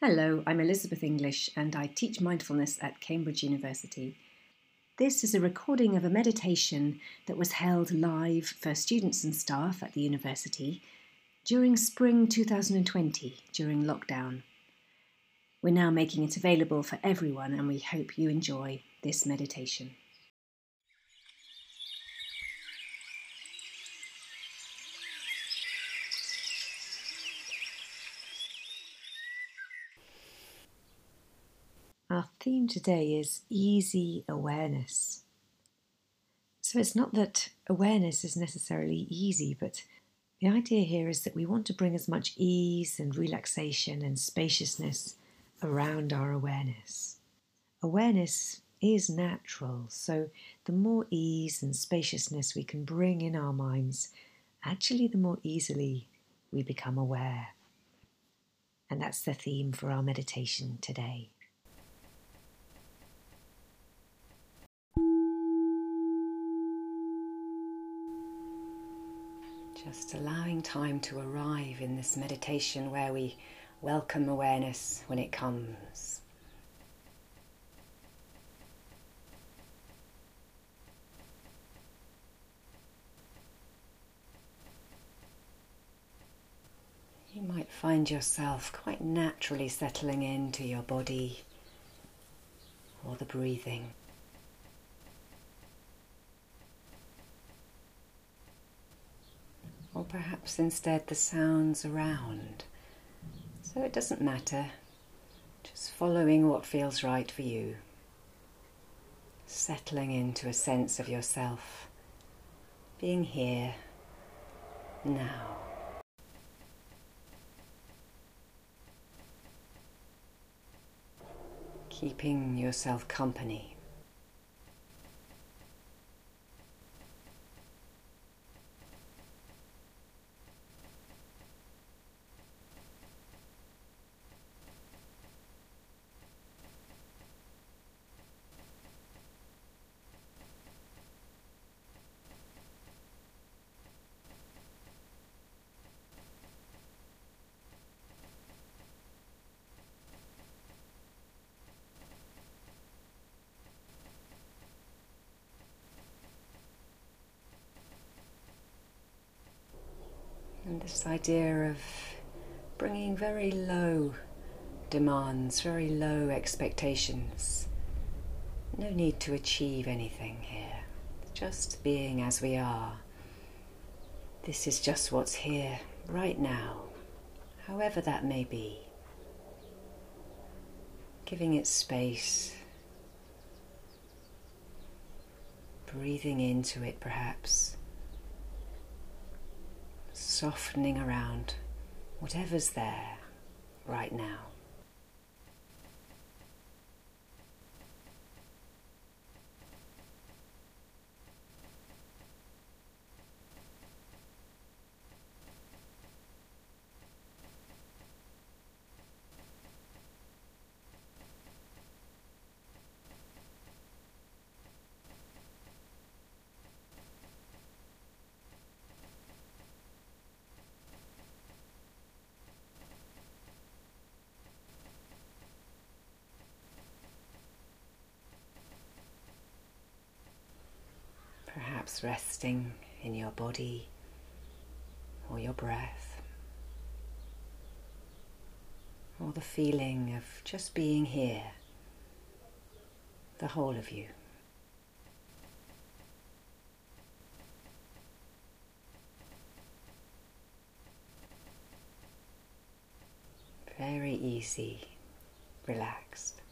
Hello, I'm Elizabeth English and I teach mindfulness at Cambridge University. This is a recording of a meditation that was held live for students and staff at the university during spring 2020, during lockdown. We're now making it available for everyone and we hope you enjoy this meditation. Our theme today is easy awareness. So it's not that awareness is necessarily easy, but the idea here is that we want to bring as much ease and relaxation and spaciousness around our awareness. Awareness is natural, so the more ease and spaciousness we can bring in our minds, actually, the more easily we become aware. And that's the theme for our meditation today. Just allowing time to arrive in this meditation where we welcome awareness when it comes. You might find yourself quite naturally settling into your body or the breathing. Or perhaps instead the sounds around. So it doesn't matter, just following what feels right for you, settling into a sense of yourself, being here now. Keeping yourself company. This idea of bringing very low demands, very low expectations. No need to achieve anything here, just being as we are. This is just what's here right now, however that may be. Giving it space, breathing into it perhaps softening around whatever's there right now. Perhaps resting in your body or your breath, or the feeling of just being here, the whole of you. Very easy, relaxed.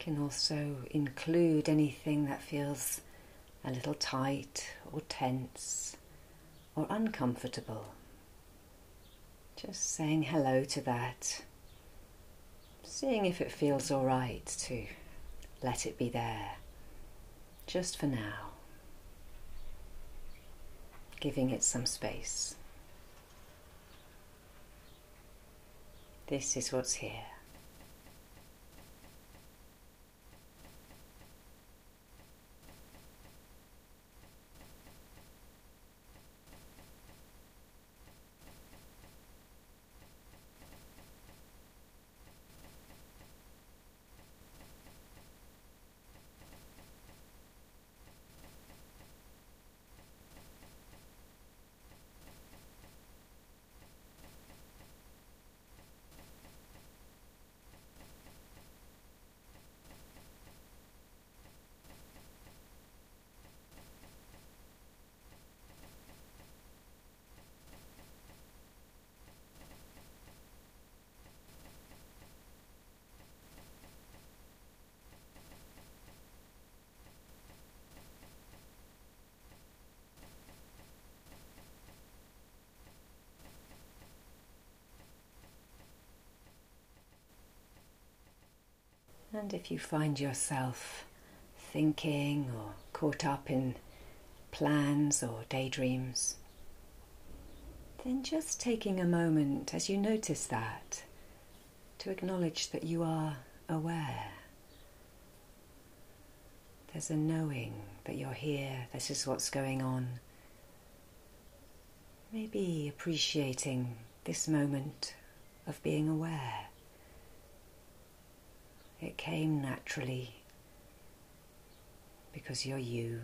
Can also include anything that feels a little tight or tense or uncomfortable. Just saying hello to that, seeing if it feels all right to let it be there, just for now, giving it some space. This is what's here. And if you find yourself thinking or caught up in plans or daydreams, then just taking a moment as you notice that to acknowledge that you are aware. There's a knowing that you're here, this is what's going on. Maybe appreciating this moment of being aware. It came naturally because you're you.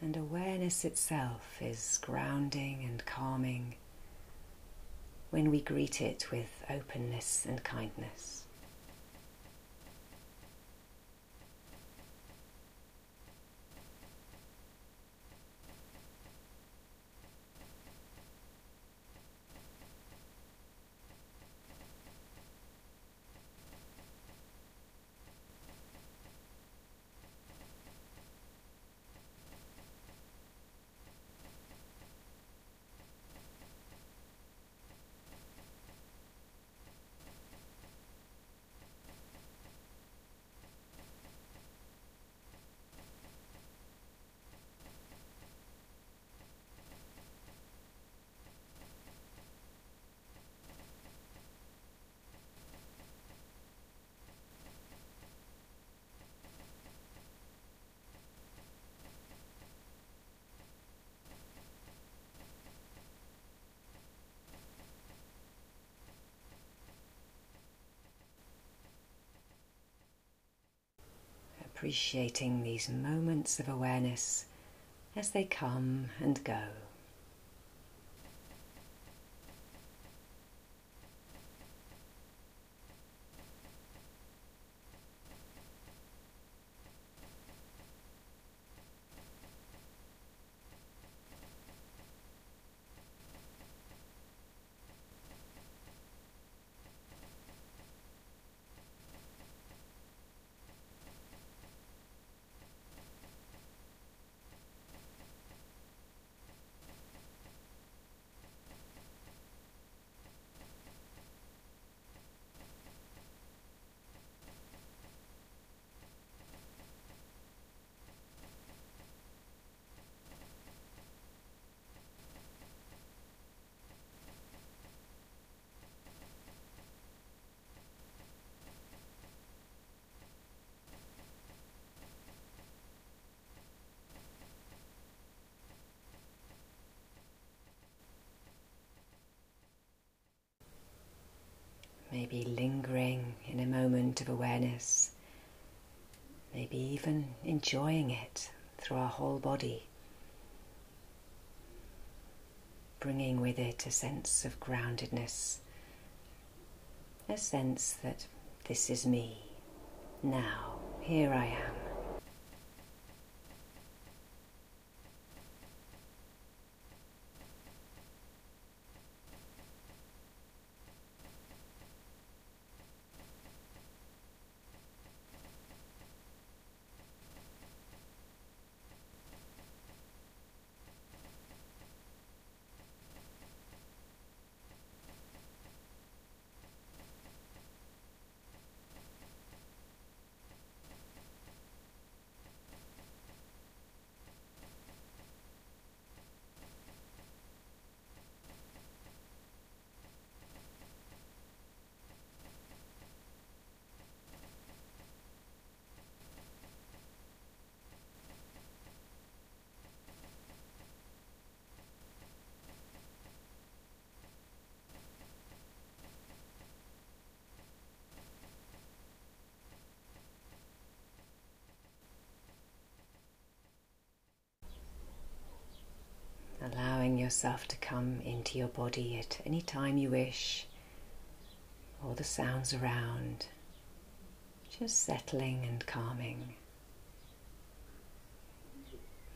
And awareness itself is grounding and calming when we greet it with openness and kindness. Appreciating these moments of awareness as they come and go. Maybe lingering in a moment of awareness, maybe even enjoying it through our whole body, bringing with it a sense of groundedness, a sense that this is me, now, here I am. allowing yourself to come into your body at any time you wish, all the sounds around, just settling and calming.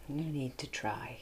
No need to try.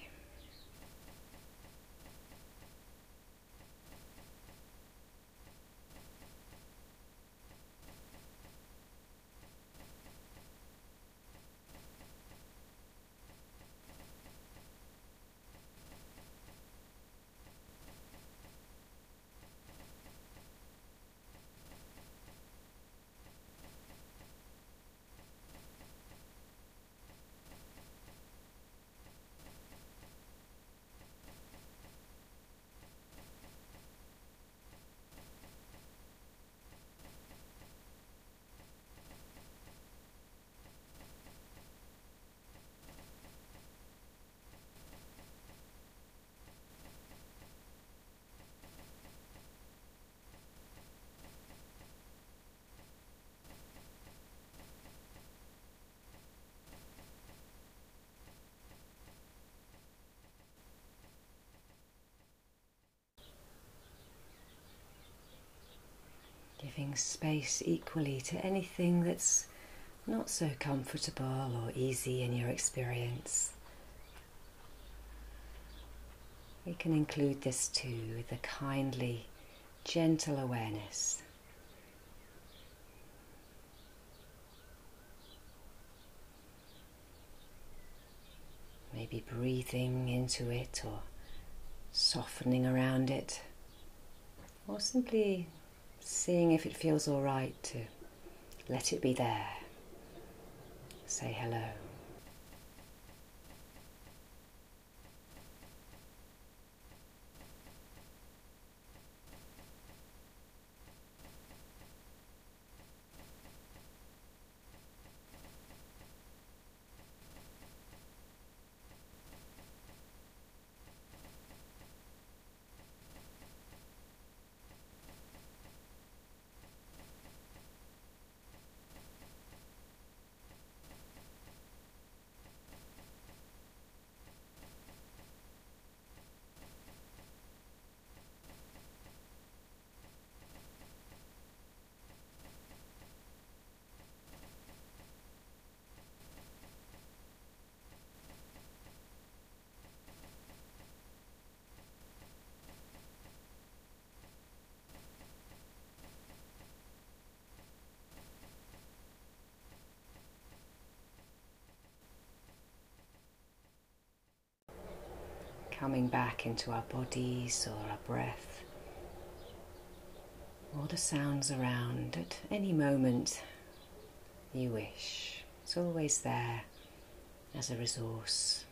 Giving space equally to anything that's not so comfortable or easy in your experience. We can include this too with a kindly, gentle awareness. Maybe breathing into it or softening around it, or simply seeing if it feels all right to let it be there. Say hello. Coming back into our bodies or our breath, or the sounds around at any moment you wish. It's always there as a resource,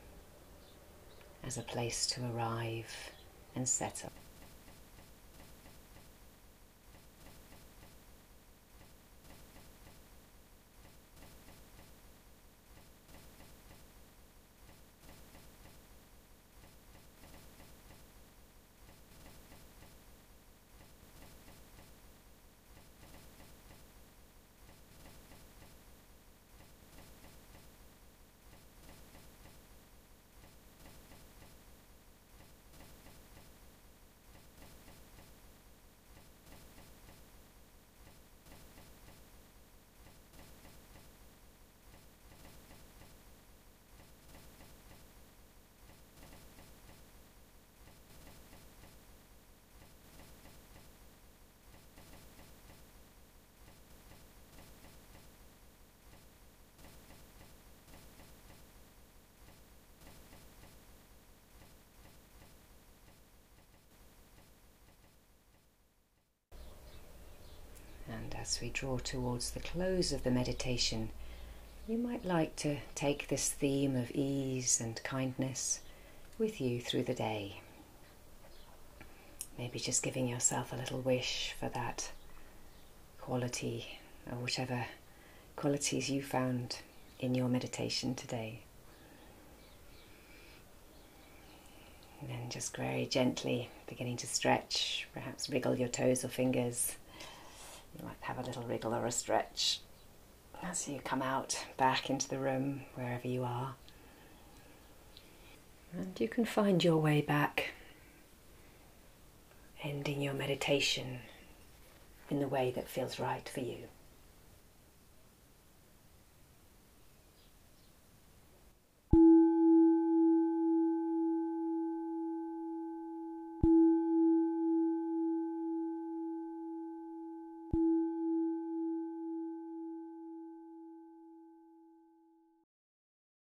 as a place to arrive and settle. As we draw towards the close of the meditation, you might like to take this theme of ease and kindness with you through the day. Maybe just giving yourself a little wish for that quality or whatever qualities you found in your meditation today. And then just very gently beginning to stretch, perhaps wriggle your toes or fingers you might have a little wriggle or a stretch as you come out back into the room, wherever you are. And you can find your way back, ending your meditation in the way that feels right for you.